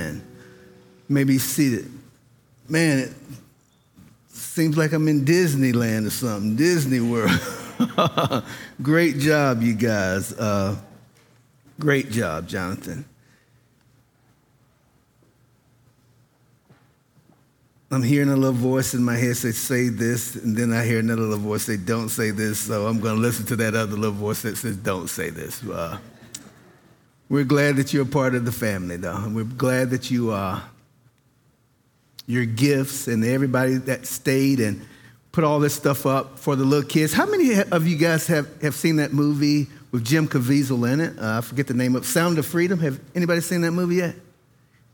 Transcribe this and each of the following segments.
Amen. Maybe seated. Man, it seems like I'm in Disneyland or something, Disney World. great job, you guys. Uh, great job, Jonathan. I'm hearing a little voice in my head say, say this, and then I hear another little voice say, don't say this, so I'm going to listen to that other little voice that says, don't say this. Uh, we're glad that you're a part of the family, though. We're glad that you are. Your gifts and everybody that stayed and put all this stuff up for the little kids. How many of you guys have, have seen that movie with Jim Caviezel in it? Uh, I forget the name of Sound of Freedom. Have anybody seen that movie yet?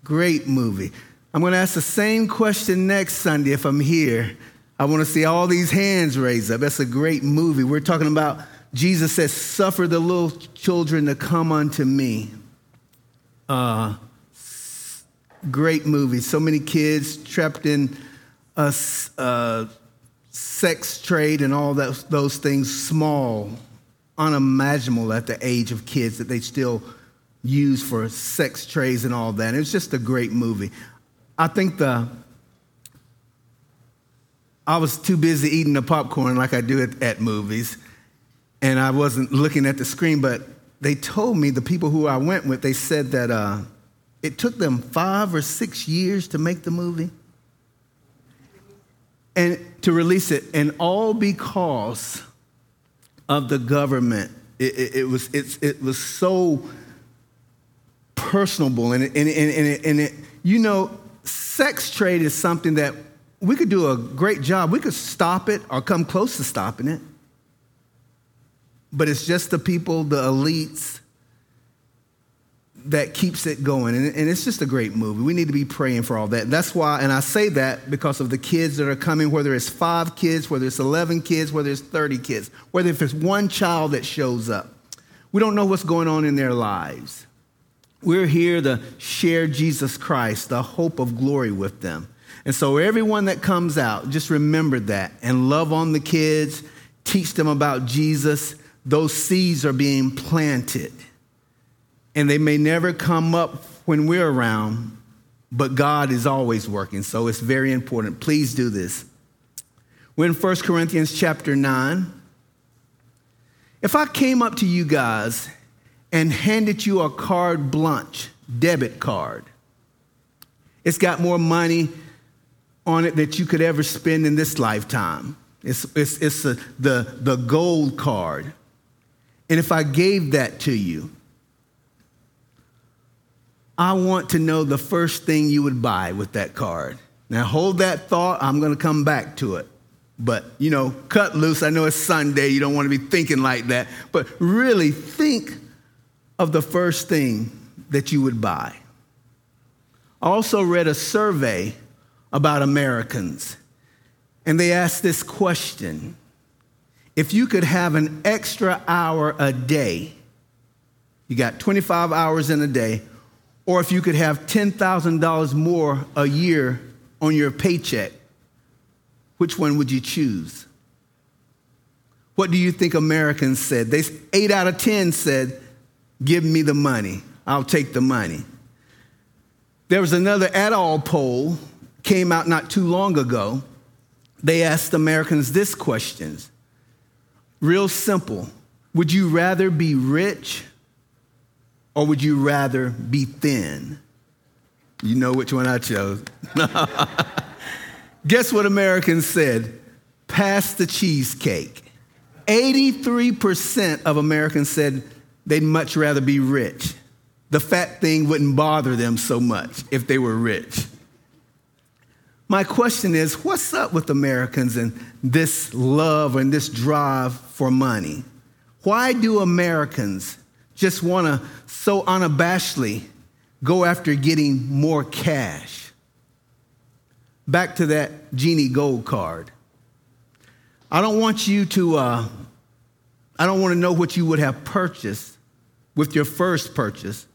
Great movie. I'm going to ask the same question next Sunday if I'm here. I want to see all these hands raised up. That's a great movie. We're talking about Jesus says, Suffer the little children to come unto me. Uh, great movie. So many kids trapped in a, a sex trade and all that, those things, small, unimaginable at the age of kids that they still use for sex trades and all that. It's just a great movie. I think the I was too busy eating the popcorn like I do at, at movies, and I wasn't looking at the screen. But they told me the people who I went with, they said that uh, it took them five or six years to make the movie and to release it, and all because of the government. It, it, it was it, it was so personable, and it, and, and, and, it, and it, you know sex trade is something that we could do a great job. We could stop it or come close to stopping it. But it's just the people, the elites, that keeps it going. And, and, it's just a great movie. We need to be praying for all that. That's why, and I say that because of the kids that are coming, whether it's five kids, whether it's 11 kids, whether it's 30 kids, whether if it's one child that shows up. We don't know what's going on in their lives. We're here to share Jesus Christ, the hope of glory with them. And so, everyone that comes out, just remember that and love on the kids, teach them about Jesus. Those seeds are being planted. And they may never come up when we're around, but God is always working. So, it's very important. Please do this. We're in 1 Corinthians chapter 9. If I came up to you guys and handed you a card blanche, debit card. It's got more money on it that you could ever spend in this lifetime. It's, it's, it's a, the, the gold card. And if I gave that to you, I want to know the first thing you would buy with that card. Now, hold that thought. I'm going to come back to it. But, you know, cut loose. I know it's Sunday. You don't want to be thinking like that. But really think of the first thing that you would buy. I also read a survey about Americans, and they asked this question If you could have an extra hour a day, you got 25 hours in a day, or if you could have $10,000 more a year on your paycheck, which one would you choose? What do you think Americans said? They, eight out of 10 said Give me the money. I'll take the money. There was another at all poll came out not too long ago. They asked Americans this question. Real simple. Would you rather be rich or would you rather be thin? You know which one I chose. Guess what Americans said? Pass the cheesecake. 83% of Americans said they'd much rather be rich. The fat thing wouldn't bother them so much if they were rich. My question is what's up with Americans and this love and this drive for money? Why do Americans just want to so unabashedly go after getting more cash? Back to that Genie Gold card. I don't want you to, uh, I don't want to know what you would have purchased with your first purchase,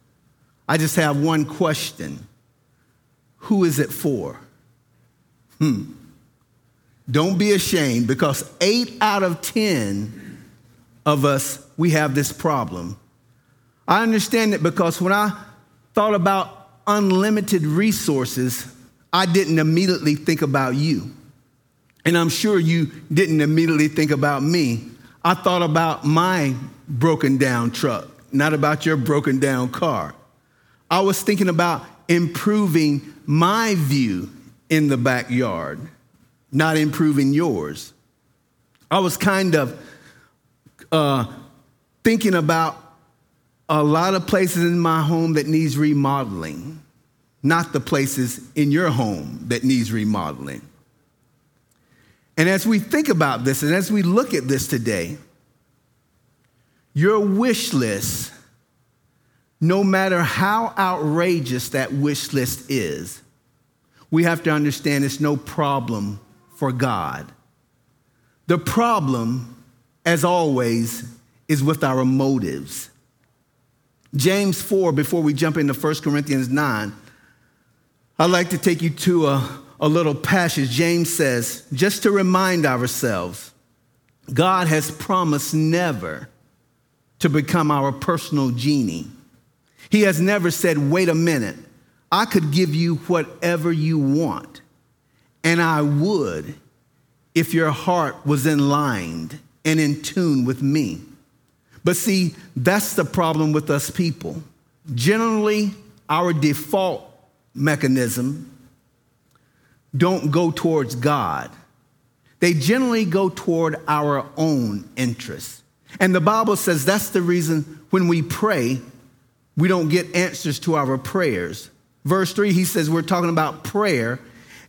I just have one question Who is it for? Hmm. Don't be ashamed because eight out of 10 of us, we have this problem. I understand it because when I thought about unlimited resources, I didn't immediately think about you. And I'm sure you didn't immediately think about me. I thought about my broken down truck, not about your broken down car. I was thinking about improving my view in the backyard, not improving yours. I was kind of uh, thinking about a lot of places in my home that needs remodeling, not the places in your home that needs remodeling. And as we think about this and as we look at this today, your wish list, no matter how outrageous that wish list is, we have to understand it's no problem for God. The problem, as always, is with our motives. James 4, before we jump into 1 Corinthians 9, I'd like to take you to a, a little passage. James says, just to remind ourselves, God has promised never to become our personal genie. He has never said, wait a minute, I could give you whatever you want, and I would if your heart was in line and in tune with me. But see, that's the problem with us people. Generally, our default mechanism don't go towards God. They generally go toward our own interests. And the Bible says that's the reason when we pray, we don't get answers to our prayers. Verse 3, he says we're talking about prayer,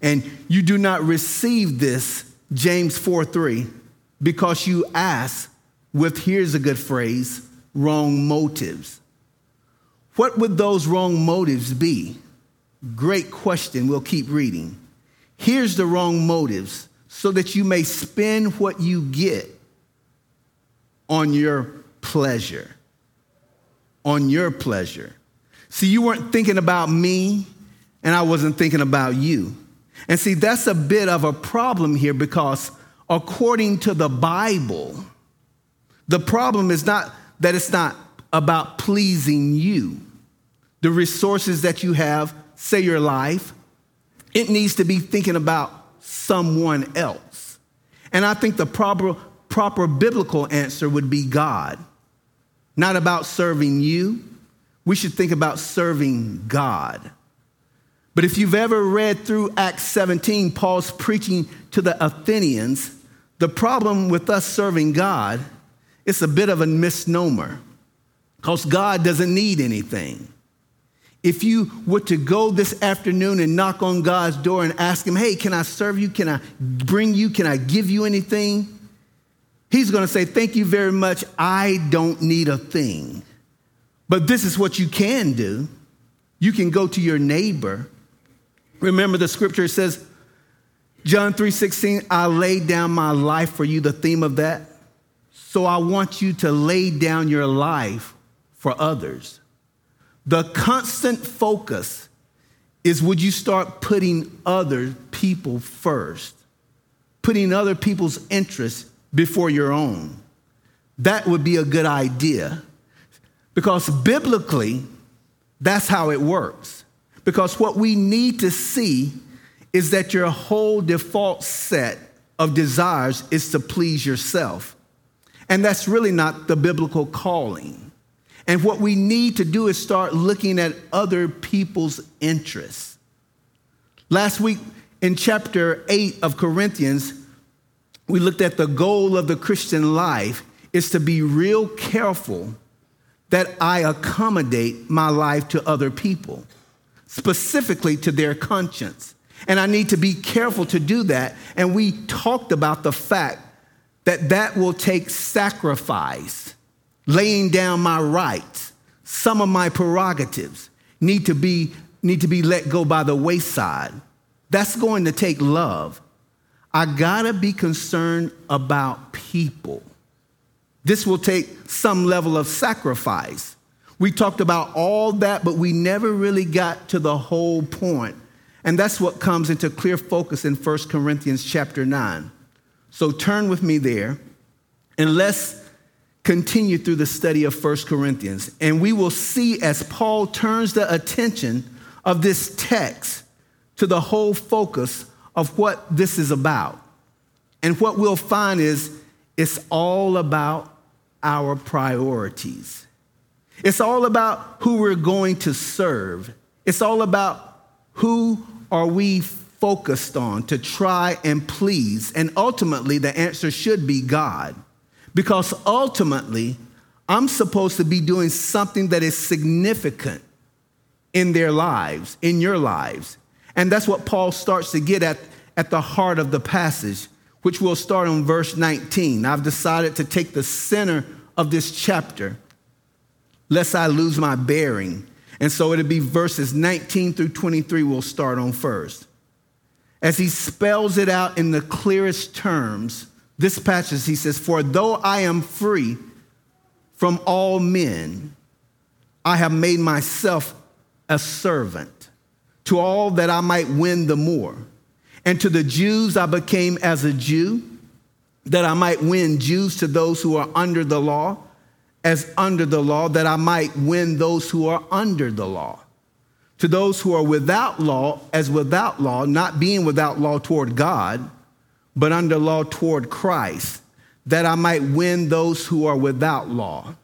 and you do not receive this, James 4 3, because you ask with, here's a good phrase, wrong motives. What would those wrong motives be? Great question. We'll keep reading. Here's the wrong motives so that you may spend what you get on your pleasure. On your pleasure. See, you weren't thinking about me, and I wasn't thinking about you. And see, that's a bit of a problem here because according to the Bible, the problem is not that it's not about pleasing you. The resources that you have, say your life, it needs to be thinking about someone else. And I think the proper, proper biblical answer would be God. Not about serving you. We should think about serving God. But if you've ever read through Acts 17, Paul's preaching to the Athenians, the problem with us serving God it's a bit of a misnomer because God doesn't need anything. If you were to go this afternoon and knock on God's door and ask Him, hey, can I serve you? Can I bring you? Can I give you anything? He's going to say, thank you very much. I don't need a thing. But this is what you can do. You can go to your neighbor. Remember the scripture says, John 3:16, I laid down my life for you, the theme of that. So I want you to lay down your life for others. The constant focus is would you start putting other people first, putting other people's interests before your own? That would be a good idea. Because biblically, that's how it works. Because what we need to see is that your whole default set of desires is to please yourself. And that's really not the biblical calling. And what we need to do is start looking at other people's interests. Last week in chapter 8 of Corinthians, we looked at the goal of the Christian life is to be real careful that I accommodate my life to other people, specifically to their conscience. And I need to be careful to do that. And we talked about the fact that that will take sacrifice, laying down my rights, some of my prerogatives need to be need to be let go by the wayside. That's going to take love. I got to be concerned about people. This will take some level of sacrifice. We talked about all that, but we never really got to the whole point. And that's what comes into clear focus in 1 Corinthians chapter 9. So turn with me there and let's continue through the study of 1 Corinthians. And we will see as Paul turns the attention of this text to the whole focus of what this is about. And what we'll find is it's all about our priorities. It's all about who we're going to serve. It's all about who are we focused on to try and please. And ultimately, the answer should be God. Because ultimately, I'm supposed to be doing something that is significant in their lives, in your lives. And that's what Paul starts to get at at the heart of the passage, which we'll start on verse 19. I've decided to take the center of this chapter, lest I lose my bearing. And so it'll be verses 19 through 23 we'll start on first. As he spells it out in the clearest terms, this passage he says, For though I am free from all men, I have made myself a servant to all that I might win the more. And to the Jews I became as a Jew, that I might win Jews to those who are under the law, as under the law, that I might win those who are under the law. To those who are without law, as without law, not being without law toward God, but under law toward Christ, that I might win those who are without law.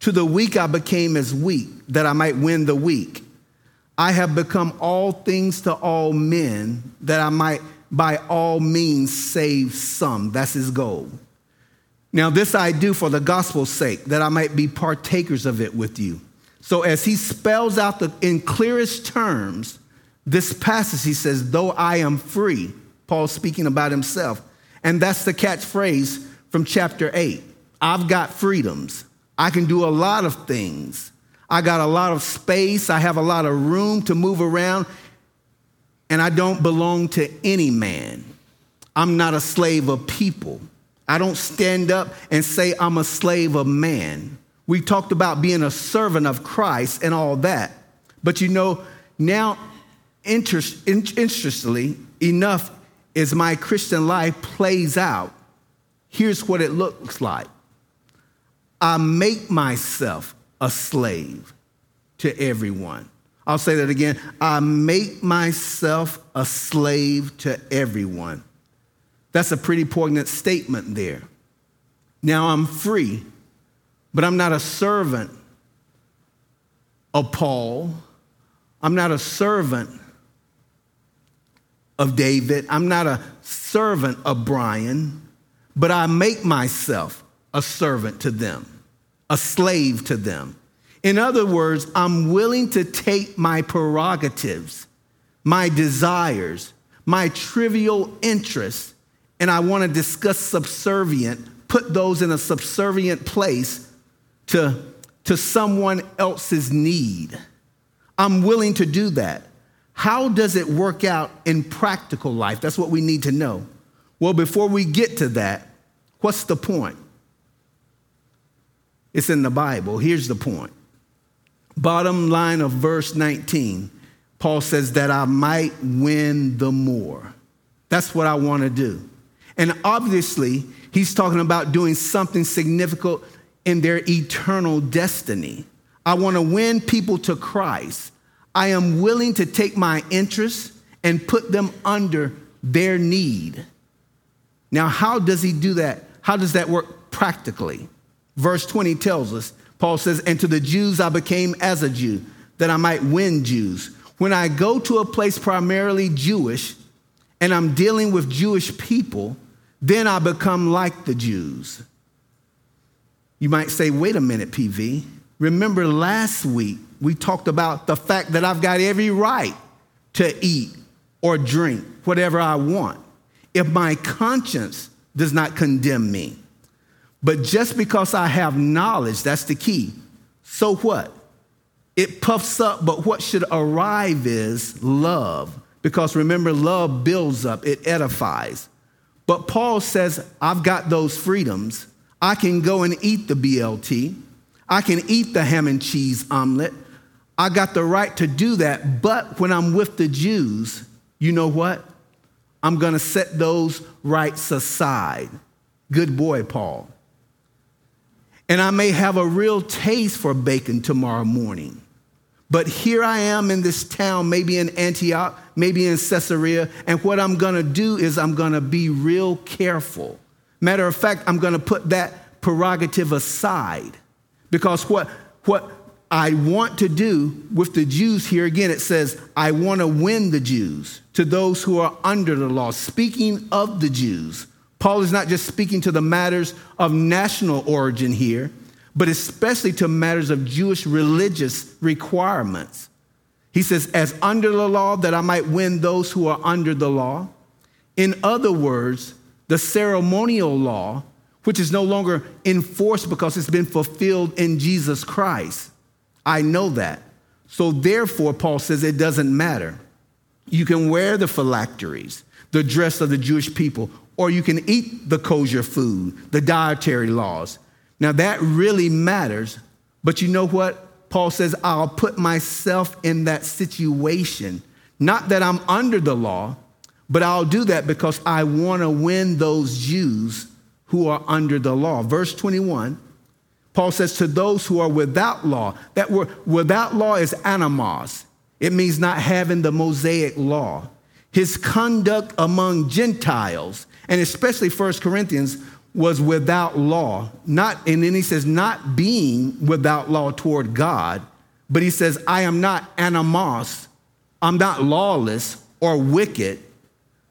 To the weak I became as weak, that I might win the weak. I have become all things to all men that I might by all means save some. That's his goal. Now, this I do for the gospel's sake, that I might be partakers of it with you. So, as he spells out the, in clearest terms this passage, he says, Though I am free, Paul speaking about himself. And that's the catchphrase from chapter 8. I've got freedoms. I can do a lot of things. I got a lot of space, I have a lot of room to move around, and I don't belong to any man. I'm not a slave of people. I don't stand up and say I'm a slave of man. We talked about being a servant of Christ and all that. But you know, now, interest, interestingly enough, as my Christian life plays out, here's what it looks like I make myself a slave to everyone. I'll say that again. I make myself a slave to everyone. That's a pretty poignant statement there. Now I'm free, but I'm not a servant of Paul. I'm not a servant of David. I'm not a servant of Brian, but I make myself a servant to them a slave to them. In other words, I'm willing to take my prerogatives, my desires, my trivial interests, and I want to discuss subservient, put those in a subservient place to, to someone else's need. I'm willing to do that. How does it work out in practical life? That's what we need to know. Well, before we get to that, what's the point? It's in the Bible. Here's the point. Bottom line of verse 19, Paul says that I might win the more. That's what I want to do. And obviously, he's talking about doing something significant in their eternal destiny. I want to win people to Christ. I am willing to take my interests and put them under their need. Now, how does he do that? How does that work practically? Verse 20 tells us, Paul says, And to the Jews I became as a Jew, that I might win Jews. When I go to a place primarily Jewish and I'm dealing with Jewish people, then I become like the Jews. You might say, wait a minute, PV. Remember last week we talked about the fact that I've got every right to eat or drink whatever I want if my conscience does not condemn me. But just because I have knowledge, that's the key. So what? It puffs up, but what should arrive is love. Because remember, love builds up, it edifies. But Paul says, I've got those freedoms. I can go and eat the BLT. I can eat the ham and cheese omelet. I got the right to do that. But when I'm with the Jews, you know what? I'm going to set those rights aside. Good boy, Paul. And I may have a real taste for bacon tomorrow morning. But here I am in this town, maybe in Antioch, maybe in Caesarea, and what I'm gonna do is I'm gonna be real careful. Matter of fact, I'm gonna put that prerogative aside because what, what I want to do with the Jews here, again, it says, I wanna win the Jews to those who are under the law. Speaking of the Jews, Paul is not just speaking to the matters of national origin here but especially to matters of Jewish religious requirements. He says, as under the law, that I might win those who are under the law. In other words, the ceremonial law, which is no longer enforced because it's been fulfilled in Jesus Christ. I know that. So therefore, Paul says it doesn't matter. You can wear the phylacteries, the dress of the Jewish people, or you can eat the kosher food, the dietary laws. Now, that really matters, but you know what? Paul says, I'll put myself in that situation. Not that I'm under the law, but I'll do that because I want to win those Jews who are under the law. Verse 21, Paul says, To those who are without law, that word without law is anomos. It means not having the Mosaic law. His conduct among Gentiles, and especially 1 Corinthians, was without law. Not, and then he says, not being without law toward God, but he says, I am not anomos, I'm not lawless or wicked,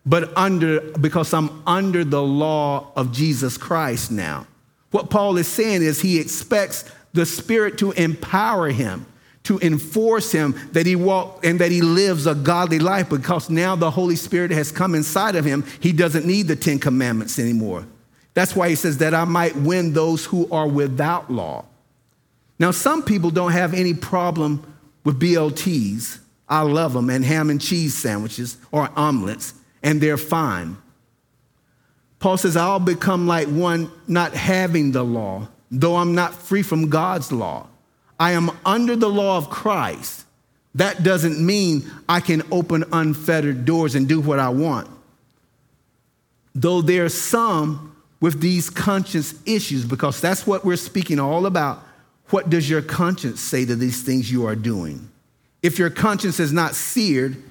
but under because I'm under the law of Jesus Christ now. What Paul is saying is he expects the Spirit to empower him, to enforce him that he walk and that he lives a godly life because now the Holy Spirit has come inside of him. He doesn't need the Ten Commandments anymore. That's why he says that I might win those who are without law. Now, some people don't have any problem with BLTs. I love them, and ham and cheese sandwiches or omelets, and they're fine. Paul says, I'll become like one not having the law, though I'm not free from God's law. I am under the law of Christ. That doesn't mean I can open unfettered doors and do what I want. Though there are some with these conscience issues because that's what we're speaking all about. What does your conscience say to these things you are doing? If your conscience is not seared,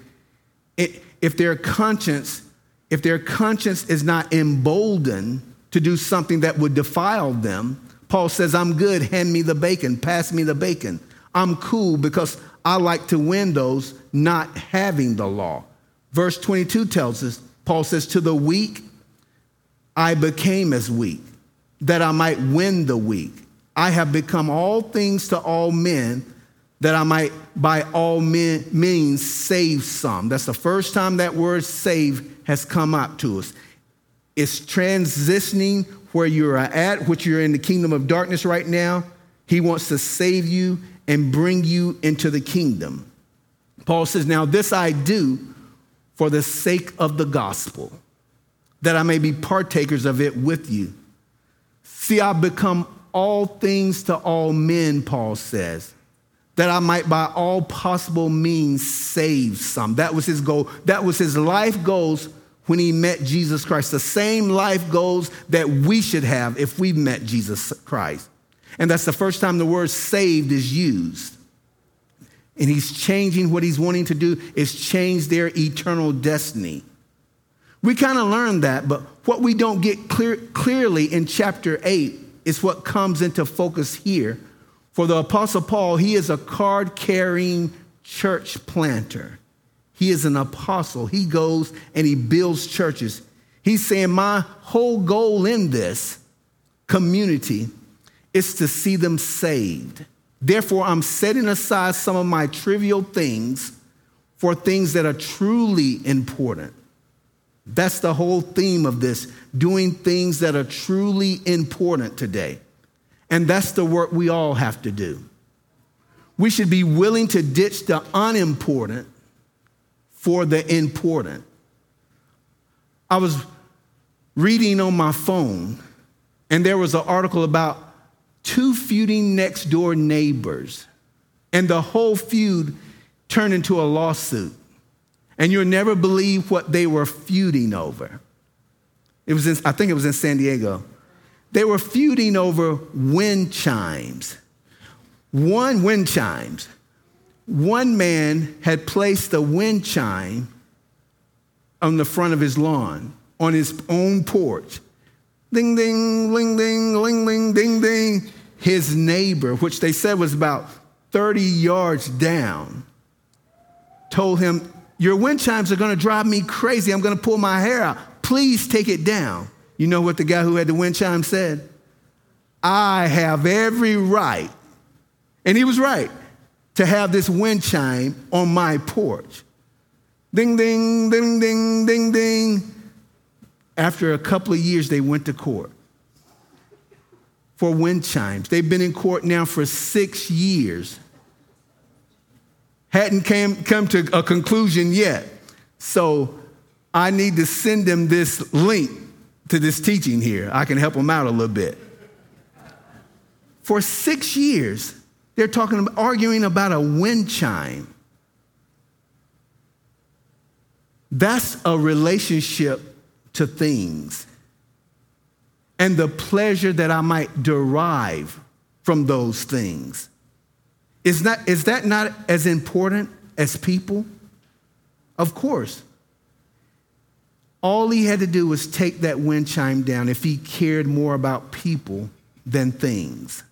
if their conscience, if their conscience is not emboldened to do something that would defile them, Paul says, I'm good, hand me the bacon, pass me the bacon. I'm cool because I like to win those not having the law. Verse 22 tells us, Paul says, To the weak, I became as weak, that I might win the weak. I have become all things to all men, that I might by all men, means save some. That's the first time that word save has come up to us. It's transitioning where you're at, which you're in the kingdom of darkness right now. He wants to save you and bring you into the kingdom. Paul says, Now this I do for the sake of the gospel that I may be partakers of it with you. See, I've become all things to all men, Paul says, that I might by all possible means save some. That was his goal. That was his life goals when he met Jesus Christ. The same life goals that we should have if we met Jesus Christ. And that's the first time the word saved is used. And he's changing what he's wanting to do is change their eternal destiny. We kind of learned that, but what we don't get clear, clearly in chapter 8 is what comes into focus here. For the Apostle Paul, he is a card carrying church planter. He is an apostle. He goes and he builds churches. He's saying, My whole goal in this community is to see them saved. Therefore, I'm setting aside some of my trivial things for things that are truly important. That's the whole theme of this doing things that are truly important today. And that's the work we all have to do. We should be willing to ditch the unimportant for the important. I was reading on my phone, and there was an article about two feuding next door neighbors, and the whole feud turned into a lawsuit and you'll never believe what they were feuding over. It was in, I think it was in San Diego. They were feuding over wind chimes. One wind chimes. One man had placed a wind chime on the front of his lawn, on his own porch. Ding, ding, ling, ding, ling, ling, ding, ding. His neighbor, which they said was about 30 yards down, told him, Your wind chimes are going to drive me crazy. I'm going to pull my hair out. Please take it down. You know what the guy who had the wind chime said? I have every right, and he was right, to have this wind chime on my porch. Ding, ding, ding, ding, ding, ding. After a couple of years, they went to court for wind chimes. They've been in court now for six years. Hadn't came, come to a conclusion yet. So I need to send them this link to this teaching here. I can help them out a little bit. For six years, they're talking, arguing about a wind chime. That's a relationship to things and the pleasure that I might derive from those things. Is, not, is that not as important as people? Of course. All he had to do was take that wind chime down if he cared more about people than things.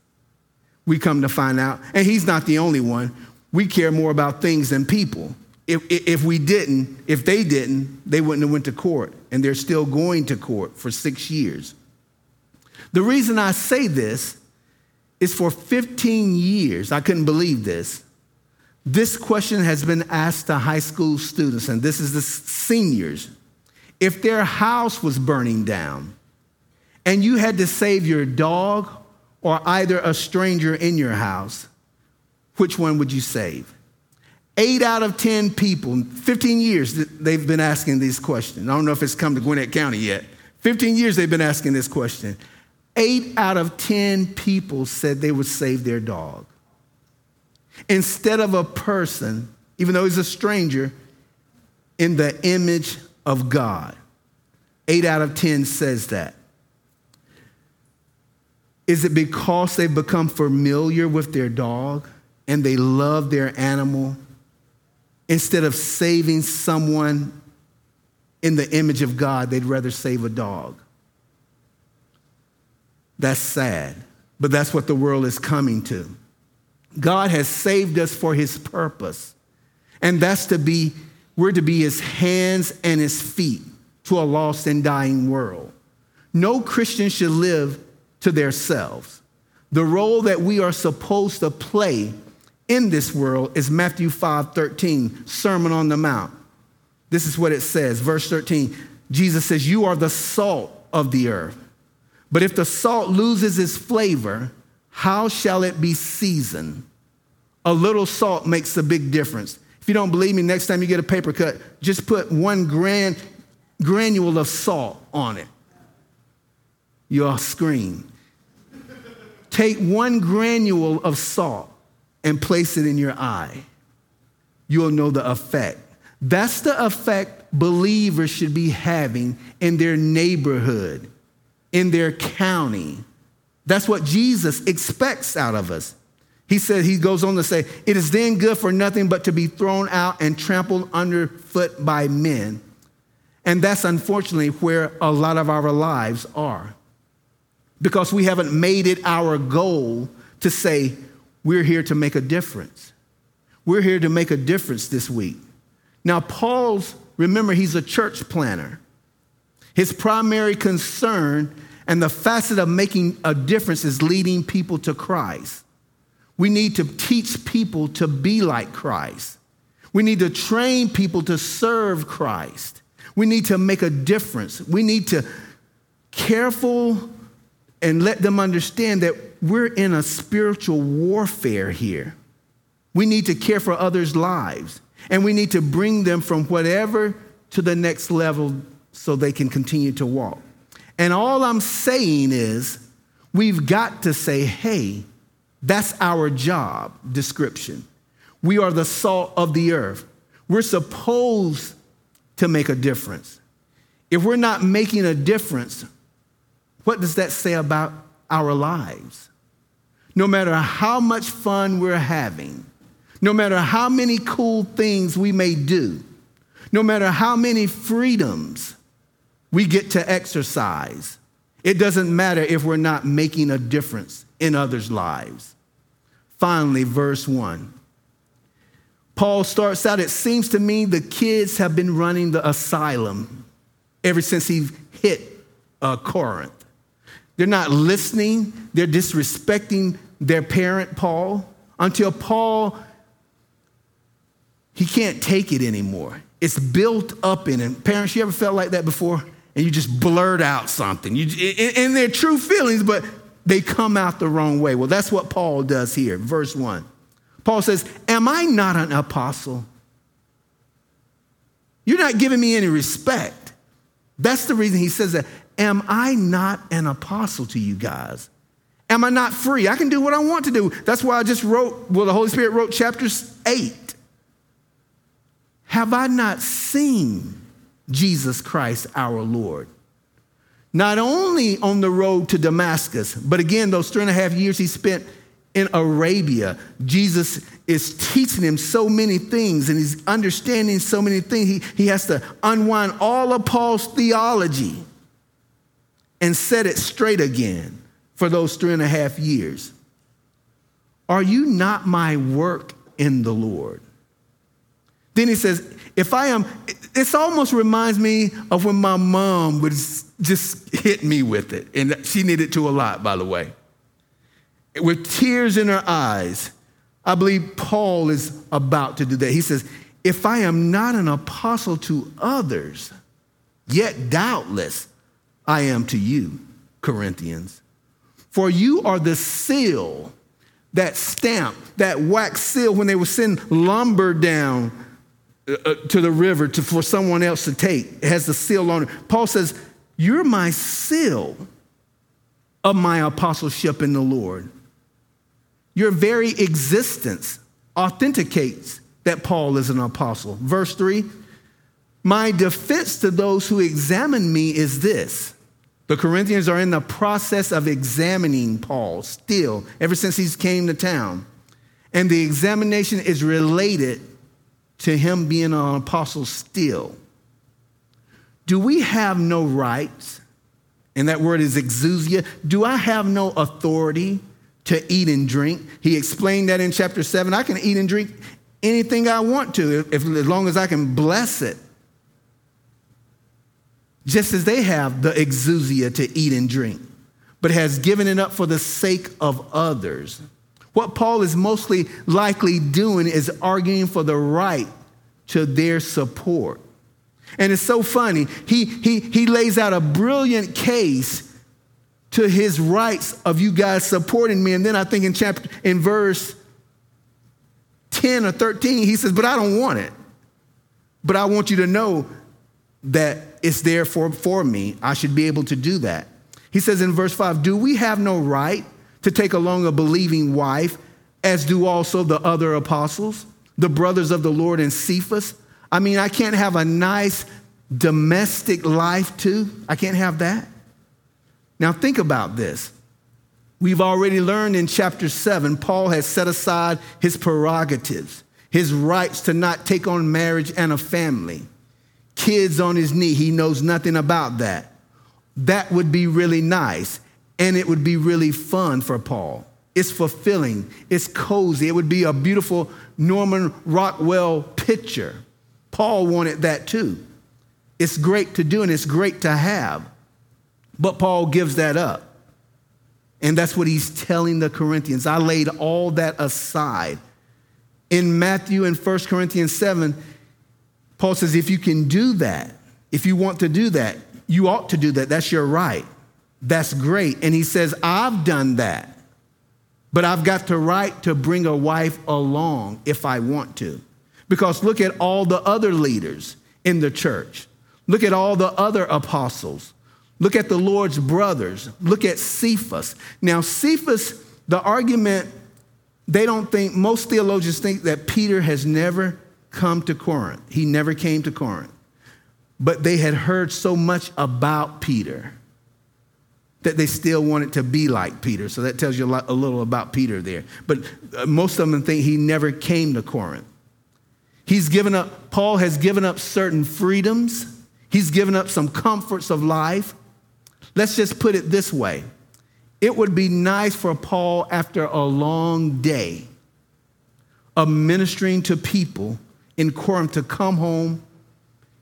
We come to find out, and he's not the only one, we care more about things than people. If, if we didn't, if they didn't, they wouldn't have went to court, and they're still going to court for six years. The reason I say this is for 15 years, I couldn't believe this. This question has been asked to high school students, and this is the seniors if their house was burning down and you had to save your dog or either a stranger in your house, which one would you save? Eight out of 10 people, 15 years they've been asking these questions. I don't know if it's come to Gwinnett County yet. 15 years they've been asking this question. Eight out of 10 people said they would save their dog. Instead of a person, even though he's a stranger, in the image of God. Eight out of 10 says that. Is it because they've become familiar with their dog and they love their animal instead of saving someone in the image of God, they'd rather save a dog? That's sad, but that's what the world is coming to. God has saved us for his purpose, and that's to be we're to be his hands and his feet to a lost and dying world. No Christian should live to themselves. The role that we are supposed to play in this world is Matthew 5 13, Sermon on the Mount. This is what it says, verse 13. Jesus says, You are the salt of the earth. But if the salt loses its flavor, how shall it be seasoned? A little salt makes a big difference. If you don't believe me, next time you get a paper cut, just put one gran, granule of salt on it. You'll scream. Take one granule of salt and place it in your eye. You'll know the effect. That's the effect believers should be having in their neighborhood, in their county. That's what Jesus expects out of us. He said, he goes on to say, It is then good for nothing but to be thrown out and trampled underfoot by men. And that's unfortunately where a lot of our lives are. Because we haven't made it our goal to say, We're here to make a difference. We're here to make a difference this week. Now, Paul's, remember, he's a church planter. His primary concern and the facet of making a difference is leading people to Christ. We need to teach people to be like Christ. We need to train people to serve Christ. We need to make a difference. We need to careful and let them understand that we're in a spiritual warfare here. We need to care for others' lives and we need to bring them from whatever to the next level so they can continue to walk. And all I'm saying is we've got to say, hey, that's our job description. We are the salt of the earth. We're supposed to make a difference. If we're not making a difference, what does that say about our lives? No matter how much fun we're having, no matter how many cool things we may do, no matter how many freedoms we get to exercise, it doesn't matter if we're not making a difference in others' lives. Finally, verse 1. Paul starts out, it seems to me the kids have been running the asylum ever since he hit uh, Corinth. They're not listening, they're disrespecting their parent, Paul, until Paul, he can't take it anymore. It's built up in him. Parents, you ever felt like that before? And you just blurt out something. You, and they're true feelings, but they come out the wrong way. Well, that's what Paul does here. Verse 1. Paul says, Am I not an apostle? You're not giving me any respect. That's the reason he says that. Am I not an apostle to you guys? Am I not free? I can do what I want to do. That's why I just wrote, well, the Holy Spirit wrote chapters 8. Have I not seen Jesus Christ our Lord? Not only on the road to Damascus, but again, those three and a half years he spent in Arabia, Jesus is teaching him so many things and he's understanding so many things. He, he has to unwind all of Paul's theology and set it straight again for those three and a half years. Are you not my work in the Lord? Then he says, if I am, this almost reminds me of when my mom would just hit me with it. And she needed to a lot, by the way. With tears in her eyes, I believe Paul is about to do that. He says, If I am not an apostle to others, yet doubtless I am to you, Corinthians. For you are the seal, that stamp, that wax seal when they would send lumber down uh, uh, to the river to, for someone else to take. It has the seal on it. Paul says, You're my seal of my apostleship in the Lord. Your very existence authenticates that Paul is an apostle. Verse 3 My defense to those who examine me is this the Corinthians are in the process of examining Paul still, ever since he came to town. And the examination is related to him being an apostle still. Do we have no rights? And that word is exousia. Do I have no authority to eat and drink? He explained that in chapter 7. I can eat and drink anything I want to if, as long as I can bless it just as they have the exousia to eat and drink, but has given it up for the sake of others. What Paul is mostly likely doing is arguing for the right to their support. And it's so funny. He, he, he lays out a brilliant case to his rights of you guys supporting me. And then I think in chapter in verse 10 or 13, he says, But I don't want it. But I want you to know that it's there for, for me. I should be able to do that. He says in verse 5 Do we have no right to take along a believing wife, as do also the other apostles, the brothers of the Lord and Cephas? I mean, I can't have a nice domestic life too. I can't have that. Now, think about this. We've already learned in chapter 7, Paul has set aside his prerogatives, his rights to not take on marriage and a family kids on his knee. He knows nothing about that. That would be really nice. And it would be really fun for Paul. It's fulfilling, it's cozy. It would be a beautiful Norman Rockwell picture. Paul wanted that too. It's great to do and it's great to have. But Paul gives that up. And that's what he's telling the Corinthians. I laid all that aside. In Matthew and 1 Corinthians 7, Paul says, if you can do that, if you want to do that, you ought to do that. That's your right. That's great. And he says, I've done that, but I've got the right to bring a wife along if I want to. Because look at all the other leaders in the church. Look at all the other apostles. Look at the Lord's brothers. Look at Cephas. Now, Cephas, the argument, they don't think, most theologians think that Peter has never come to Corinth. He never came to Corinth. But they had heard so much about Peter that they still wanted to be like Peter. So that tells you a, lot, a little about Peter there. But uh, most of them think he never came to Corinth. He's given up, Paul has given up certain freedoms, he's given up some comforts of life. Let's just put it this way it would be nice for Paul after a long day of ministering to people in Corinth to come home,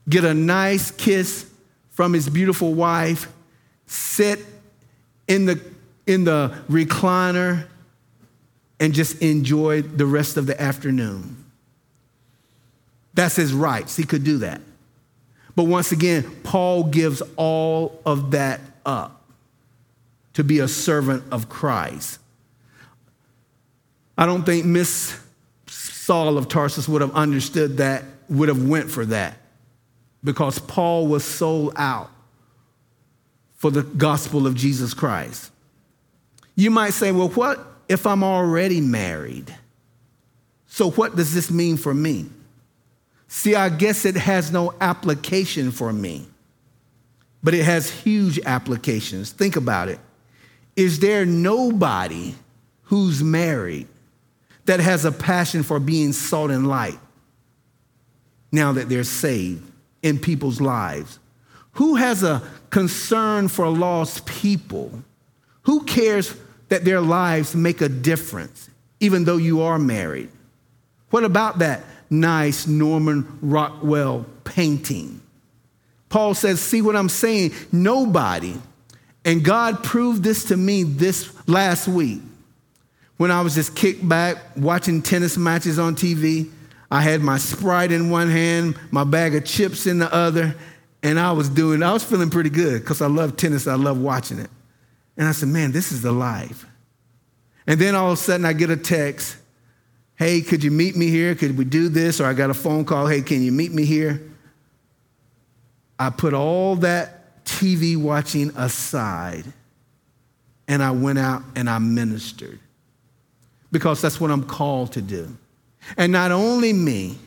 get a nice kiss from his beautiful wife, sit in the, in the recliner, and just enjoy the rest of the afternoon. That's his rights. He could do that. But once again, Paul gives all of that up to be a servant of Christ. I don't think Miss Saul of Tarsus would have understood that, would have went for that, because Paul was sold out for the gospel of Jesus Christ. You might say, well, what if I'm already married? So, what does this mean for me? See, I guess it has no application for me, but it has huge applications. Think about it. Is there nobody who's married that has a passion for being salt and light now that they're saved in people's lives? Who has a concern for lost people? Who cares that their lives make a difference, even though you are married? What about that nice Norman Rockwell painting. Paul says, See what I'm saying? Nobody. And God proved this to me this last week when I was just kicked back watching tennis matches on TV. I had my Sprite in one hand, my bag of chips in the other, and I was doing, I was feeling pretty good because I love tennis, I love watching it. And I said, Man, this is the life. And then all of a sudden I get a text Hey, could you meet me here? Could we do this? Or I got a phone call. Hey, can you meet me here? I put all that TV watching aside and I went out and I ministered because that's what I'm called to do. And not only me,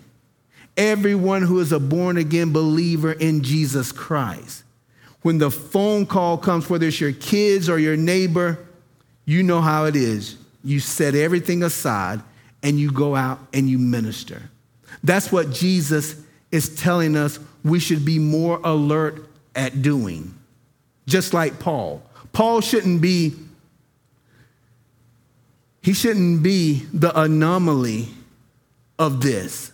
everyone who is a born again believer in Jesus Christ. When the phone call comes, whether it's your kids or your neighbor, you know how it is. You set everything aside and you go out and you minister. That's what Jesus is telling us we should be more alert at doing. Just like Paul. Paul shouldn't be he shouldn't be the anomaly of this.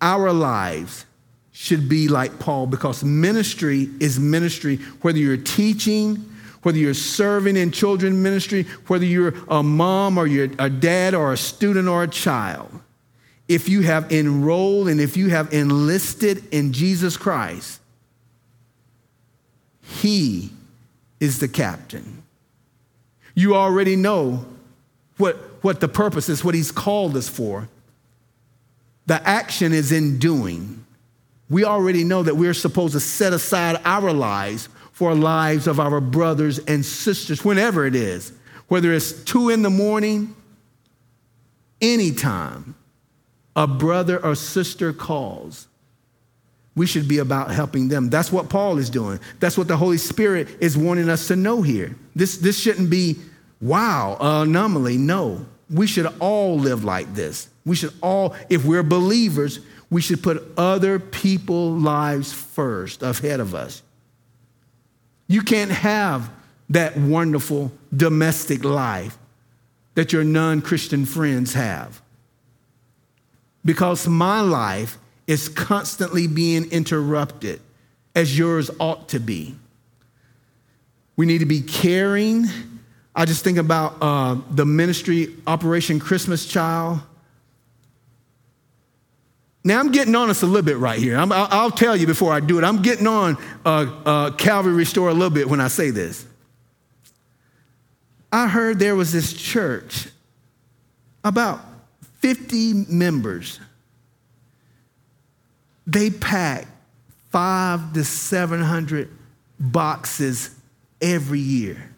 Our lives should be like Paul because ministry is ministry whether you're teaching whether you're serving in children ministry, whether you're a mom or you're a dad or a student or a child, if you have enrolled and if you have enlisted in Jesus Christ, He is the captain. You already know what, what the purpose is, what He's called us for. The action is in doing. We already know that we're supposed to set aside our lives for lives of our brothers and sisters, whenever it is, whether it's two in the morning, anytime a brother or sister calls, we should be about helping them. That's what Paul is doing. That's what the Holy Spirit is wanting us to know here. This, this shouldn't be, wow, uh, anomaly. No, we should all live like this. We should all, if we're believers, we should put other people's lives first ahead of us. You can't have that wonderful domestic life that your non Christian friends have. Because my life is constantly being interrupted, as yours ought to be. We need to be caring. I just think about uh, the ministry Operation Christmas Child. Now, I'm getting on us a little bit right here. i will tell you before I do it. I'm getting on uh, uh, Calvary Restore a little bit when I say this. I heard there was this church, about 50 members. They pack five to 700 boxes every year.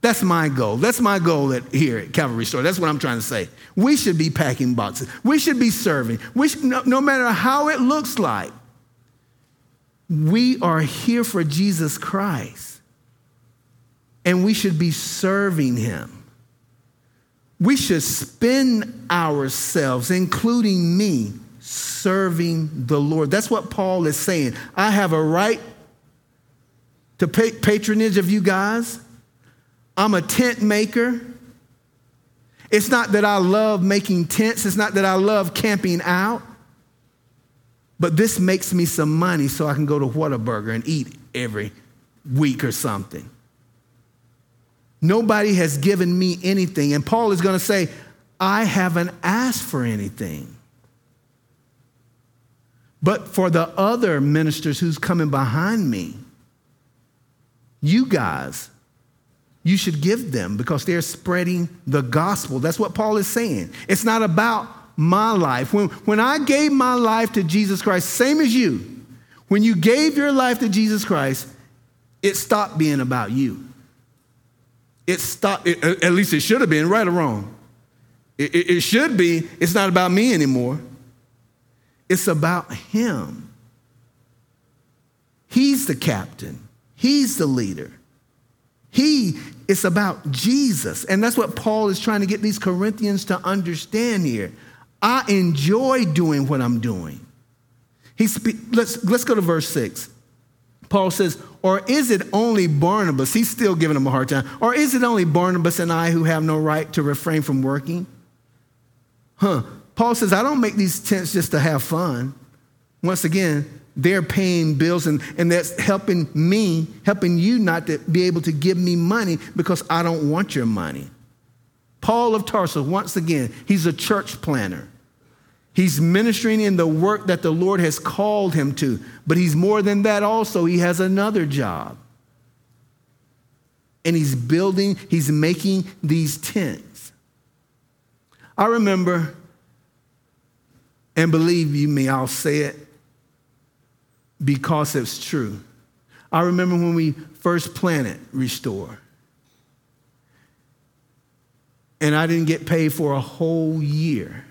That's my goal. That's my goal at, here at Calvary Restore. That's what I'm trying to say. We should be packing boxes. We should be serving. We should, no, no matter how it looks like. we are here for Jesus Christ and we should be serving him. We should spend ourselves, including me, serving the Lord. That's what Paul is saying. I have a right to pay patronage of you guys. I'm a tent maker. It's not that I love making tents, it's not that I love camping out. But this makes me some money so I can go to Whataburger and eat every week or something. Nobody has given me anything. And Paul is going to say, I haven't asked for anything. But for the other ministers who's coming behind me, you guys, you should give them because they're spreading the gospel. That's what Paul is saying. It's not about my life. When, when I gave my life to Jesus Christ, same as you, when you gave your life to Jesus Christ, it stopped being about you. It stopped, it, at least it should have been, right or wrong. It, it, it should be, it's not about me anymore. It's about Him. He's the captain, He's the leader. He is about Jesus. And that's what Paul is trying to get these Corinthians to understand here. I enjoy doing what I'm doing. He spe- let's, let's go to verse 6. Paul says, Or is it only Barnabas? He's still giving him a hard time. Or is it only Barnabas and I who have no right to refrain from working? Huh. Paul says, I don't make these tents just to have fun. Once again, they're paying bills and, and that's helping me, helping you not to be able to give me money because I don't want your money. Paul of Tarsus, once again, he's a church planter. He's ministering in the work that the Lord has called him to. But he's more than that also. He has another job. And he's building, he's making these tents. I remember, and believe you me, I'll say it because it's true. I remember when we first planted Restore and I didn't get paid for a whole year.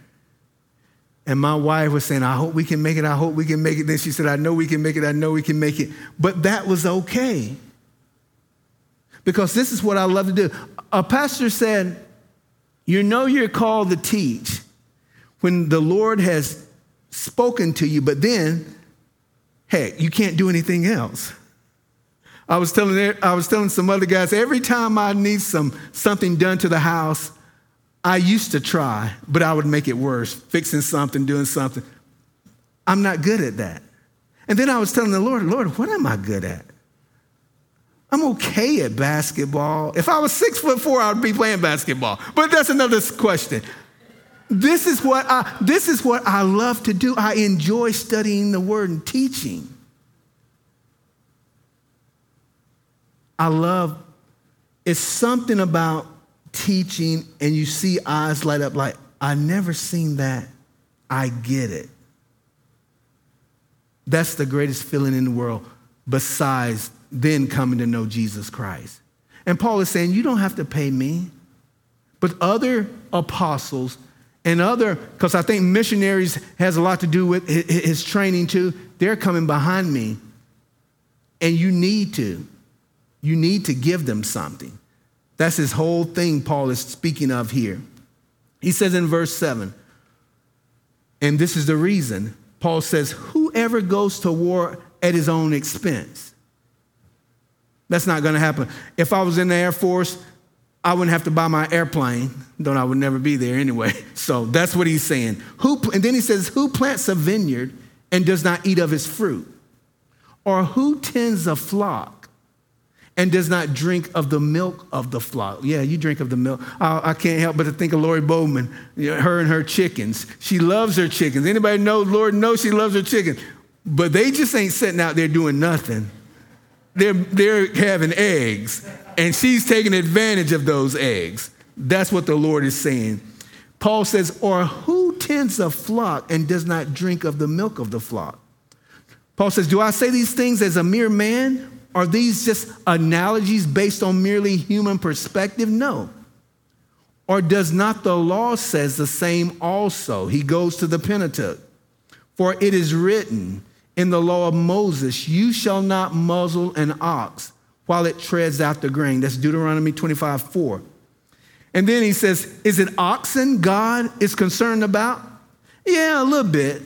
And my wife was saying, I hope we can make it. I hope we can make it. Then she said, I know we can make it. I know we can make it. But that was okay. Because this is what I love to do. A pastor said, You know you're called to teach when the Lord has spoken to you, but then, hey, you can't do anything else. I was telling I was telling some other guys every time I need some something done to the house, I used to try, but I would make it worse, fixing something, doing something. I'm not good at that. And then I was telling the Lord, Lord, what am I good at? I'm okay at basketball. If I was six foot four, I would be playing basketball. But that's another question. This is what I, this is what I love to do. I enjoy studying the word and teaching. I love, it's something about teaching and you see eyes light up like, I never seen that. I get it. That's the greatest feeling in the world, besides then coming to know Jesus Christ. And Paul is saying, You don't have to pay me, but other apostles and other, because I think missionaries has a lot to do with his training too, they're coming behind me. And you need to. You need to give them something. That's his whole thing Paul is speaking of here. He says in verse 7, and this is the reason Paul says, Whoever goes to war at his own expense. That's not going to happen. If I was in the Air Force, I wouldn't have to buy my airplane, though I would never be there anyway. So that's what he's saying. Who, and then he says, Who plants a vineyard and does not eat of its fruit? Or who tends a flock and does not drink of the milk of the flock. Yeah, you drink of the milk. I, I can't help but to think of Lori Bowman, her and her chickens. She loves her chickens. Anybody know, Lord knows she loves her chickens. But they just ain't sitting out there doing nothing. They're, they're having eggs, and she's taking advantage of those eggs. That's what the Lord is saying. Paul says, Or who tends a flock and does not drink of the milk of the flock? Paul says, Do I say these things as a mere man? Are these just analogies based on merely human perspective? No. Or does not the law says the same also? He goes to the Pentateuch. For it is written, in the law of Moses, you shall not muzzle an ox while it treads out the grain. That's Deuteronomy 25 4. And then he says, Is it oxen God is concerned about? Yeah, a little bit.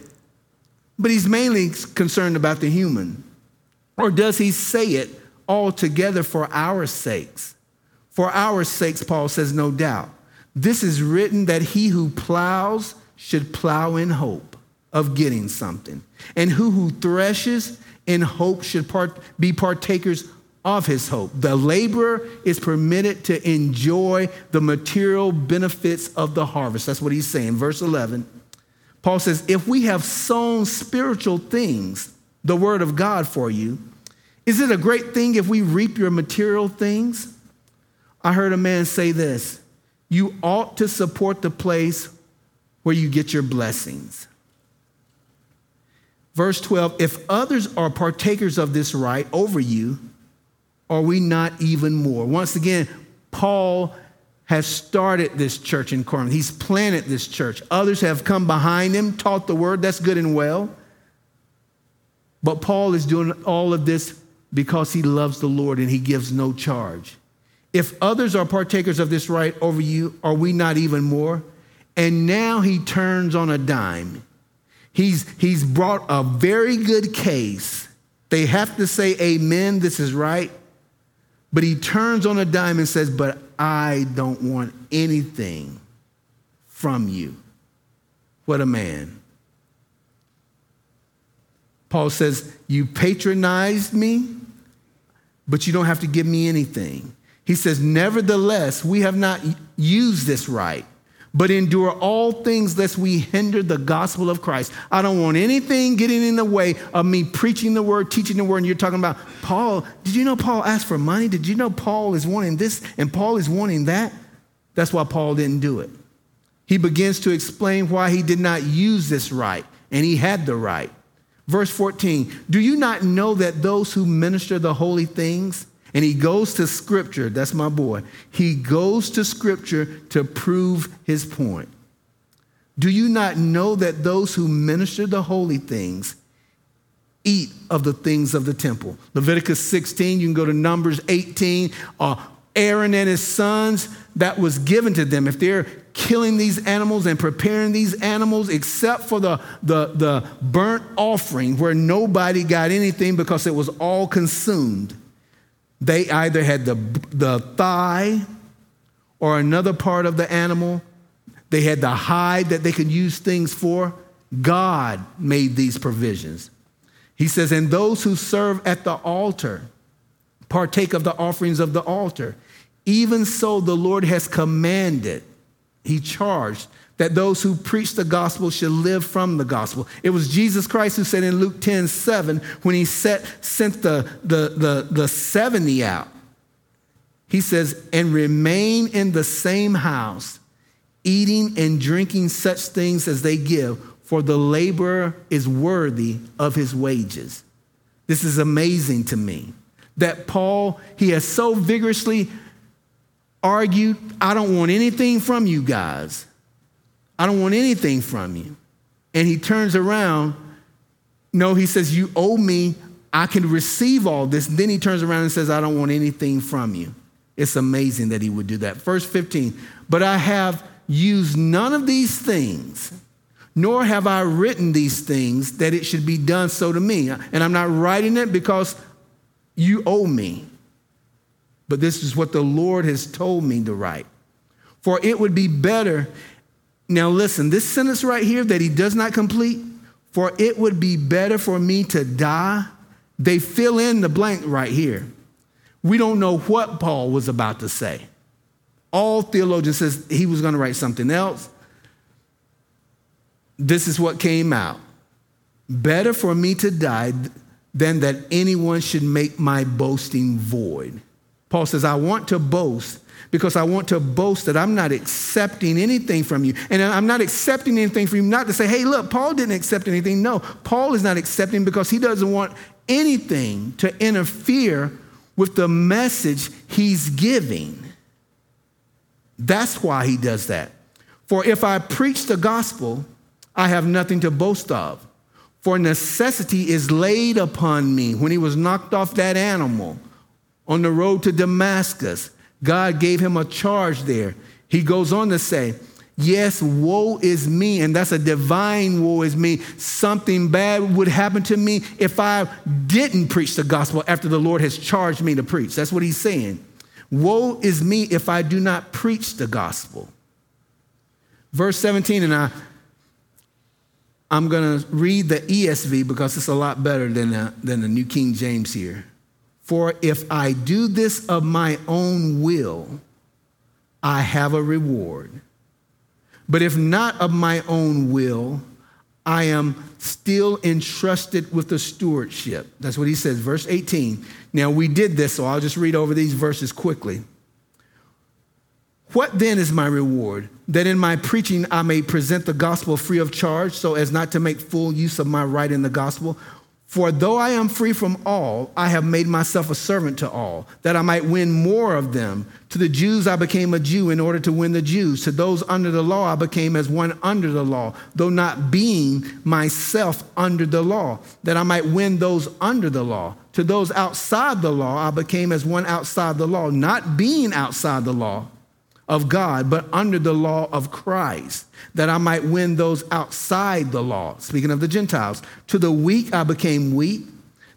But he's mainly concerned about the human. Or does he say it altogether for our sakes? For our sakes, Paul says, no doubt. This is written that he who plows should plow in hope of getting something, and who who threshes in hope should part, be partakers of his hope. The laborer is permitted to enjoy the material benefits of the harvest. That's what he's saying. Verse 11, Paul says, If we have sown spiritual things, the word of God for you, is it a great thing if we reap your material things? I heard a man say this you ought to support the place where you get your blessings. Verse 12, if others are partakers of this right over you, are we not even more? Once again, Paul has started this church in Corinth. He's planted this church. Others have come behind him, taught the word. That's good and well. But Paul is doing all of this because he loves the Lord and he gives no charge. If others are partakers of this right over you, are we not even more? And now he turns on a dime. He's, he's brought a very good case. They have to say, Amen, this is right. But he turns on a dime and says, But I don't want anything from you. What a man. Paul says, You patronized me, but you don't have to give me anything. He says, Nevertheless, we have not used this right but endure all things lest we hinder the gospel of Christ. I don't want anything getting in the way of me preaching the word, teaching the word. And you're talking about Paul. Did you know Paul asked for money? Did you know Paul is wanting this and Paul is wanting that? That's why Paul didn't do it. He begins to explain why he did not use this right, and he had the right. Verse 14 Do you not know that those who minister the holy things, and he goes to scripture, that's my boy. He goes to scripture to prove his point. Do you not know that those who minister the holy things eat of the things of the temple? Leviticus 16, you can go to Numbers 18. Uh, Aaron and his sons, that was given to them. If they're killing these animals and preparing these animals, except for the, the, the burnt offering where nobody got anything because it was all consumed they either had the, the thigh or another part of the animal. They had the hide that they could use things for. God made these provisions. He says, and those who serve at the altar partake of the offerings of the altar. Even so, the Lord has commanded, He charged that those who preach the gospel should live from the gospel. It was Jesus Christ who said in Luke 10 7, when he set, sent the, the, the, the 70 out, he says, and remain in the same house, eating and drinking such things as they give, for the laborer is worthy of his wages. This is amazing to me that Paul, he has so vigorously argued, I don't want anything from you guys. I don't want anything from you. And he turns around. No, he says, You owe me. I can receive all this. Then he turns around and says, I don't want anything from you. It's amazing that he would do that. Verse 15, but I have used none of these things, nor have I written these things that it should be done so to me. And I'm not writing it because you owe me, but this is what the Lord has told me to write. For it would be better now, listen, this sentence right here that he does not complete, for it would be better for me to die. They fill in the blank right here. We don't know what Paul was about to say. All theologians says he was going to write something else. This is what came out. Better for me to die than that anyone should make my boasting void. Paul says, I want to boast because I want to boast that I'm not accepting anything from you. And I'm not accepting anything from you, not to say, hey, look, Paul didn't accept anything. No, Paul is not accepting because he doesn't want anything to interfere with the message he's giving. That's why he does that. For if I preach the gospel, I have nothing to boast of. For necessity is laid upon me. When he was knocked off that animal on the road to Damascus, God gave him a charge there. He goes on to say, Yes, woe is me, and that's a divine woe is me. Something bad would happen to me if I didn't preach the gospel after the Lord has charged me to preach. That's what he's saying. Woe is me if I do not preach the gospel. Verse 17, and I, I'm going to read the ESV because it's a lot better than the, than the New King James here. For if I do this of my own will, I have a reward. But if not of my own will, I am still entrusted with the stewardship. That's what he says, verse 18. Now, we did this, so I'll just read over these verses quickly. What then is my reward? That in my preaching I may present the gospel free of charge, so as not to make full use of my right in the gospel? For though I am free from all, I have made myself a servant to all, that I might win more of them. To the Jews I became a Jew in order to win the Jews. To those under the law I became as one under the law, though not being myself under the law, that I might win those under the law. To those outside the law I became as one outside the law, not being outside the law of God, but under the law of Christ, that I might win those outside the law. Speaking of the Gentiles, to the weak I became weak,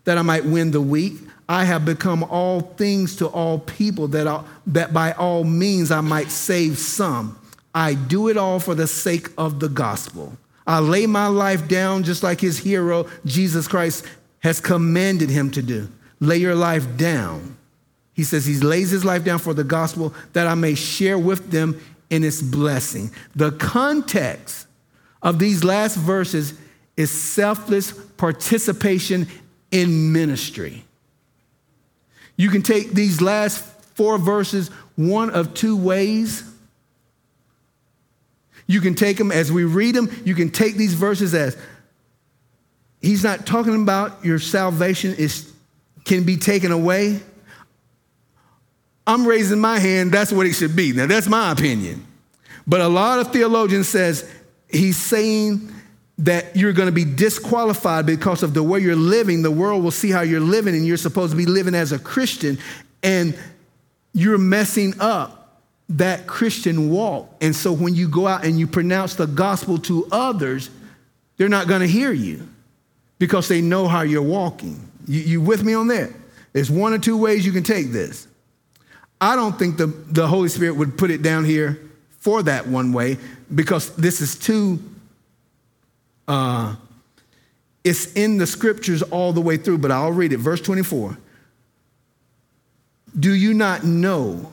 that I might win the weak. I have become all things to all people, that, I, that by all means I might save some. I do it all for the sake of the gospel. I lay my life down just like his hero, Jesus Christ, has commanded him to do. Lay your life down he says he lays his life down for the gospel that I may share with them in its blessing. The context of these last verses is selfless participation in ministry. You can take these last four verses one of two ways. You can take them as we read them, you can take these verses as he's not talking about your salvation is can be taken away. I'm raising my hand, that's what it should be. Now, that's my opinion. But a lot of theologians says he's saying that you're going to be disqualified because of the way you're living. The world will see how you're living, and you're supposed to be living as a Christian, and you're messing up that Christian walk. And so when you go out and you pronounce the gospel to others, they're not going to hear you because they know how you're walking. You, you with me on that? There's one or two ways you can take this. I don't think the, the Holy Spirit would put it down here for that one way because this is too, uh, it's in the scriptures all the way through, but I'll read it. Verse 24. Do you not know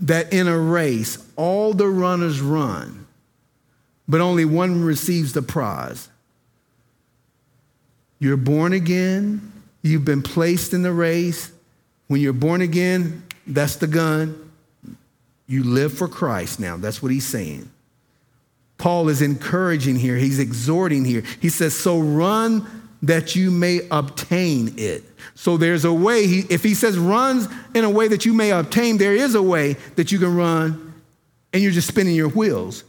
that in a race all the runners run, but only one receives the prize? You're born again, you've been placed in the race. When you're born again, that's the gun. You live for Christ now. That's what he's saying. Paul is encouraging here, he's exhorting here. He says, So run that you may obtain it. So there's a way, he, if he says runs in a way that you may obtain, there is a way that you can run and you're just spinning your wheels.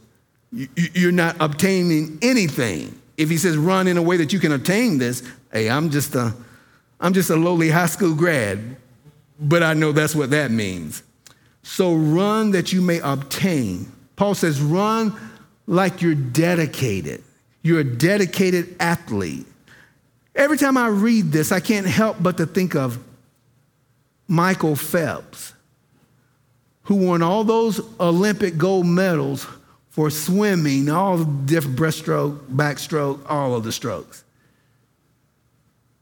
You're not obtaining anything. If he says run in a way that you can obtain this, hey, I'm just a, I'm just a lowly high school grad but I know that's what that means. So run that you may obtain. Paul says, run like you're dedicated. You're a dedicated athlete. Every time I read this, I can't help but to think of Michael Phelps, who won all those Olympic gold medals for swimming, all the different breaststroke, backstroke, all of the strokes.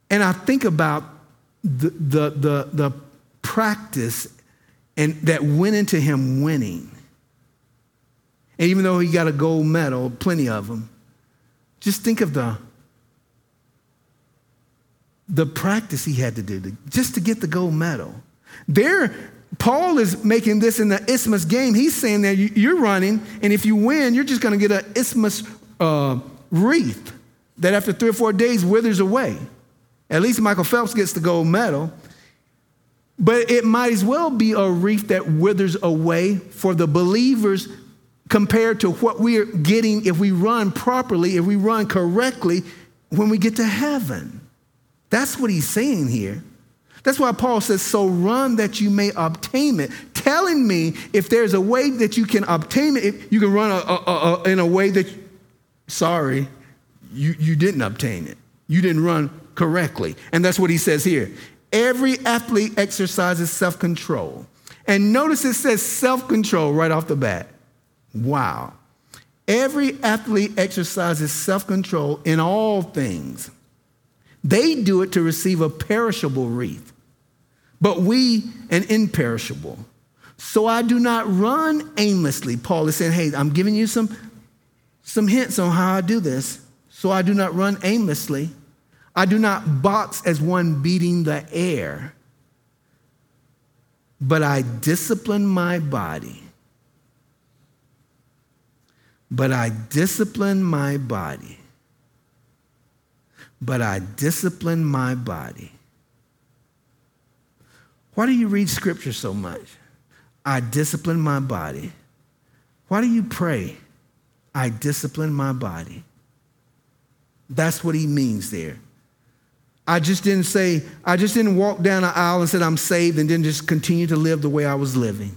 And I think about the, the, the, the practice and that went into him winning. And even though he got a gold medal, plenty of them, just think of the the practice he had to do to, just to get the gold medal. There, Paul is making this in the isthmus game. He's saying that you're running, and if you win, you're just going to get an isthmus uh, wreath that after three or four days withers away. At least Michael Phelps gets the gold medal. But it might as well be a reef that withers away for the believers compared to what we're getting if we run properly, if we run correctly when we get to heaven. That's what he's saying here. That's why Paul says, So run that you may obtain it. Telling me if there's a way that you can obtain it, you can run a, a, a, in a way that, sorry, you, you didn't obtain it. You didn't run correctly. And that's what he says here. Every athlete exercises self control. And notice it says self control right off the bat. Wow. Every athlete exercises self control in all things. They do it to receive a perishable wreath, but we an imperishable. So I do not run aimlessly. Paul is saying, hey, I'm giving you some, some hints on how I do this. So I do not run aimlessly. I do not box as one beating the air, but I discipline my body. But I discipline my body. But I discipline my body. Why do you read scripture so much? I discipline my body. Why do you pray? I discipline my body. That's what he means there. I just didn't say, I just didn't walk down the aisle and said, I'm saved and then just continue to live the way I was living.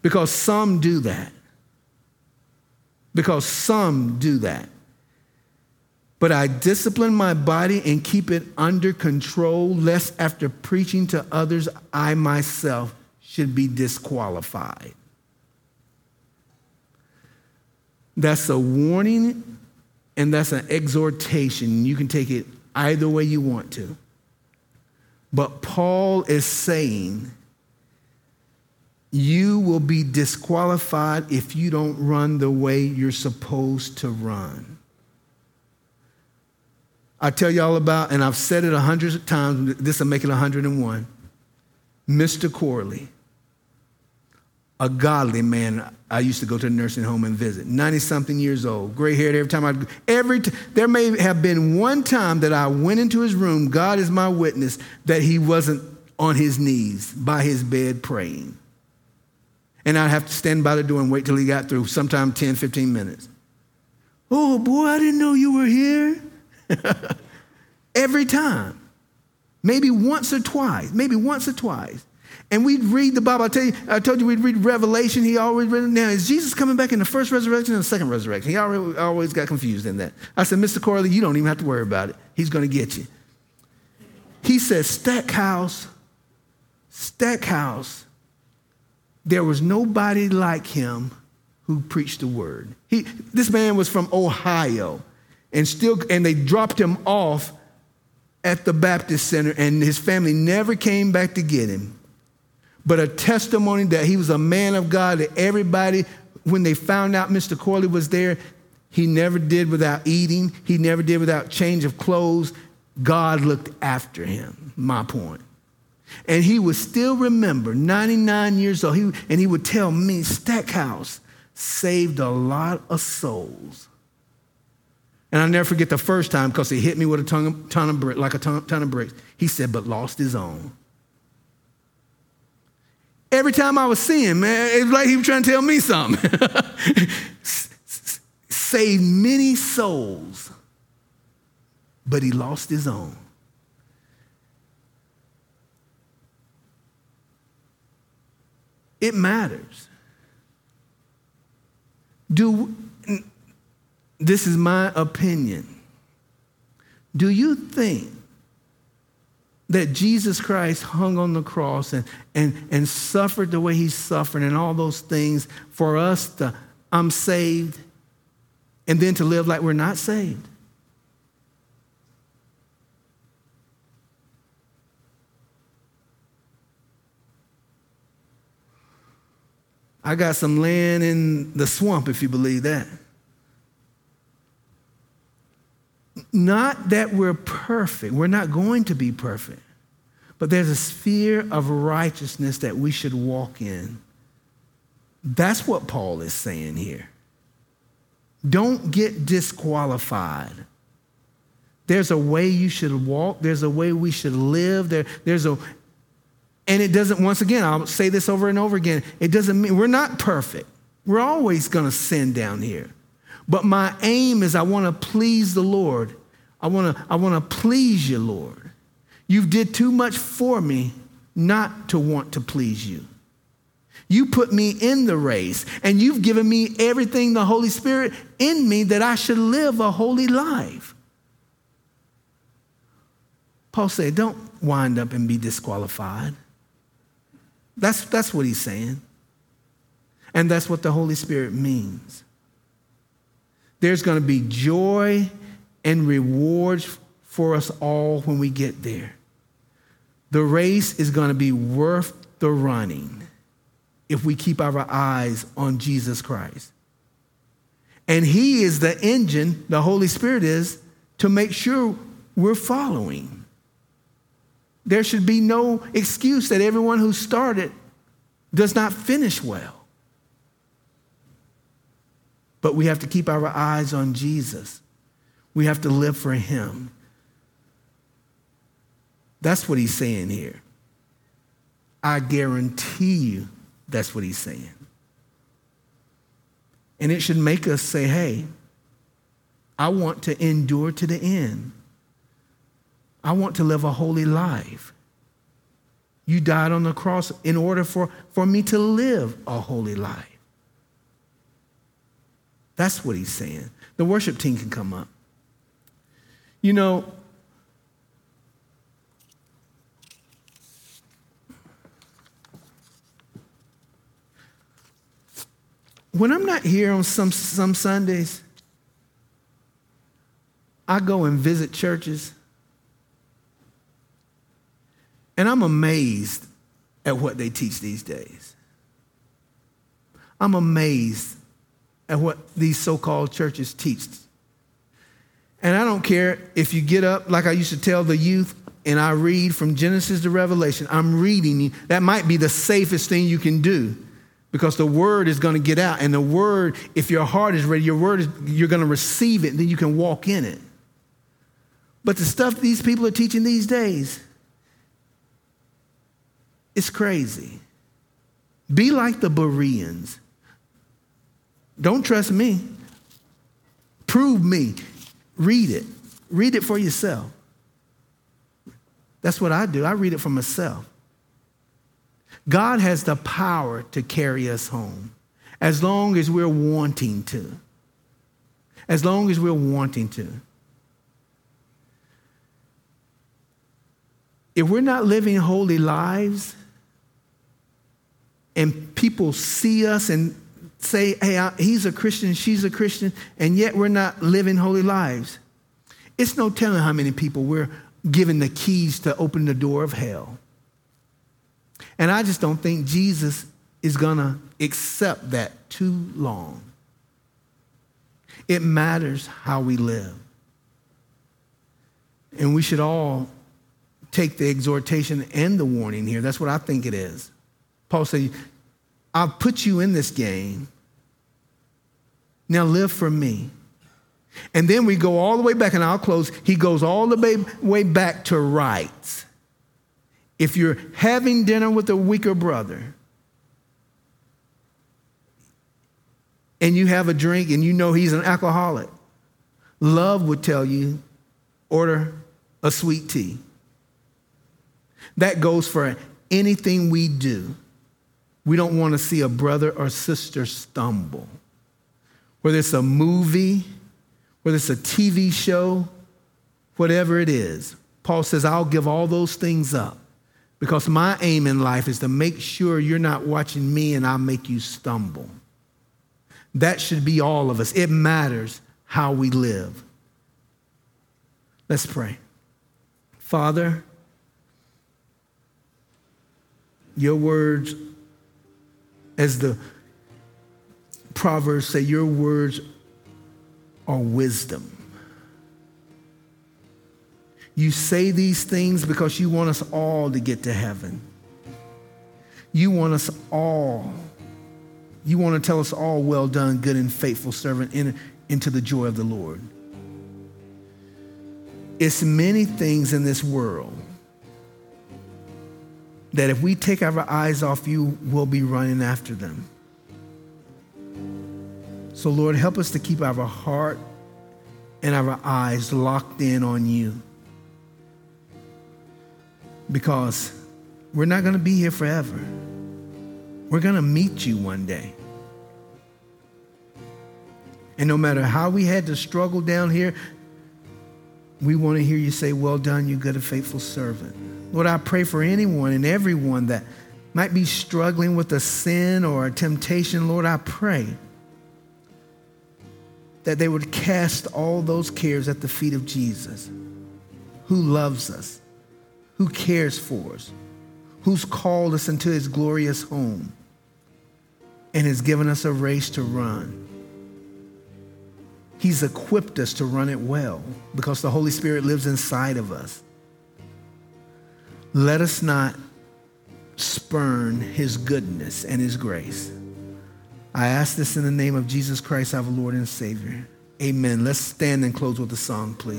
Because some do that. Because some do that. But I discipline my body and keep it under control, lest after preaching to others, I myself should be disqualified. That's a warning and that's an exhortation. You can take it either way you want to. But Paul is saying, you will be disqualified if you don't run the way you're supposed to run. I tell y'all about, and I've said it a hundred times, this will make it 101. Mr. Corley a godly man. I used to go to the nursing home and visit. 90 something years old, gray haired every time I, every, t- there may have been one time that I went into his room, God is my witness, that he wasn't on his knees by his bed praying. And I'd have to stand by the door and wait till he got through, sometime 10, 15 minutes. Oh boy, I didn't know you were here. every time. Maybe once or twice, maybe once or twice. And we'd read the Bible. I tell you, I told you we'd read Revelation. He always read it. Now, is Jesus coming back in the first resurrection or the second resurrection? He always, always got confused in that. I said, Mr. Corley, you don't even have to worry about it. He's going to get you. He says, Stackhouse, Stackhouse, there was nobody like him who preached the word. He, this man was from Ohio, and still, and they dropped him off at the Baptist Center, and his family never came back to get him but a testimony that he was a man of God, that everybody, when they found out Mr. Corley was there, he never did without eating, he never did without change of clothes. God looked after him, my point. And he would still remember, 99 years old, he, and he would tell me, Stackhouse saved a lot of souls. And I'll never forget the first time because he hit me with a ton of, ton of like a ton, ton of bricks. He said, but lost his own. Every time I was seeing, man, it was like he was trying to tell me something. Saved many souls, but he lost his own. It matters. Do this is my opinion. Do you think that Jesus Christ hung on the cross and, and, and suffered the way he suffered and all those things for us to, I'm saved, and then to live like we're not saved. I got some land in the swamp, if you believe that. Not that we're perfect, we're not going to be perfect, but there's a sphere of righteousness that we should walk in. That's what Paul is saying here. Don't get disqualified. There's a way you should walk, there's a way we should live. There, there's a and it doesn't, once again, I'll say this over and over again. It doesn't mean we're not perfect. We're always going to sin down here. But my aim is I want to please the Lord. I want to I want to please you, Lord. You've did too much for me not to want to please you. You put me in the race, and you've given me everything, the Holy Spirit in me, that I should live a holy life. Paul said, Don't wind up and be disqualified. That's, that's what he's saying. And that's what the Holy Spirit means. There's going to be joy and rewards for us all when we get there. The race is going to be worth the running if we keep our eyes on Jesus Christ. And He is the engine, the Holy Spirit is, to make sure we're following. There should be no excuse that everyone who started does not finish well. But we have to keep our eyes on Jesus. We have to live for Him. That's what He's saying here. I guarantee you that's what he's saying. And it should make us say, hey, I want to endure to the end. I want to live a holy life. You died on the cross in order for, for me to live a holy life. That's what he's saying. The worship team can come up. You know, when I'm not here on some, some Sundays, I go and visit churches, and I'm amazed at what they teach these days. I'm amazed at what these so called churches teach. And I don't care if you get up, like I used to tell the youth, and I read from Genesis to Revelation. I'm reading you. That might be the safest thing you can do because the word is going to get out and the word if your heart is ready your word is, you're going to receive it and then you can walk in it but the stuff these people are teaching these days it's crazy be like the bereans don't trust me. Prove me. Read it. Read it for yourself. That's what i do. I read it for myself. God has the power to carry us home as long as we're wanting to. As long as we're wanting to. If we're not living holy lives and people see us and say, hey, he's a Christian, she's a Christian, and yet we're not living holy lives, it's no telling how many people we're giving the keys to open the door of hell. And I just don't think Jesus is going to accept that too long. It matters how we live. And we should all take the exhortation and the warning here. That's what I think it is. Paul said, I've put you in this game. Now live for me. And then we go all the way back, and I'll close. He goes all the way back to rights. If you're having dinner with a weaker brother and you have a drink and you know he's an alcoholic, love would tell you order a sweet tea. That goes for anything we do. We don't want to see a brother or sister stumble. Whether it's a movie, whether it's a TV show, whatever it is. Paul says, I'll give all those things up because my aim in life is to make sure you're not watching me and I'll make you stumble. That should be all of us. It matters how we live. Let's pray. Father, your words, as the Proverbs say, your words are wisdom. You say these things because you want us all to get to heaven. You want us all. You want to tell us all, well done, good and faithful servant, in, into the joy of the Lord. It's many things in this world that if we take our eyes off you, we'll be running after them. So, Lord, help us to keep our heart and our eyes locked in on you. Because we're not going to be here forever. We're going to meet you one day. And no matter how we had to struggle down here, we want to hear you say, Well done, you good and faithful servant. Lord, I pray for anyone and everyone that might be struggling with a sin or a temptation. Lord, I pray that they would cast all those cares at the feet of Jesus, who loves us, who cares for us, who's called us into his glorious home, and has given us a race to run. He's equipped us to run it well because the Holy Spirit lives inside of us. Let us not spurn his goodness and his grace. I ask this in the name of Jesus Christ, our Lord and Savior. Amen. Let's stand and close with a song, please.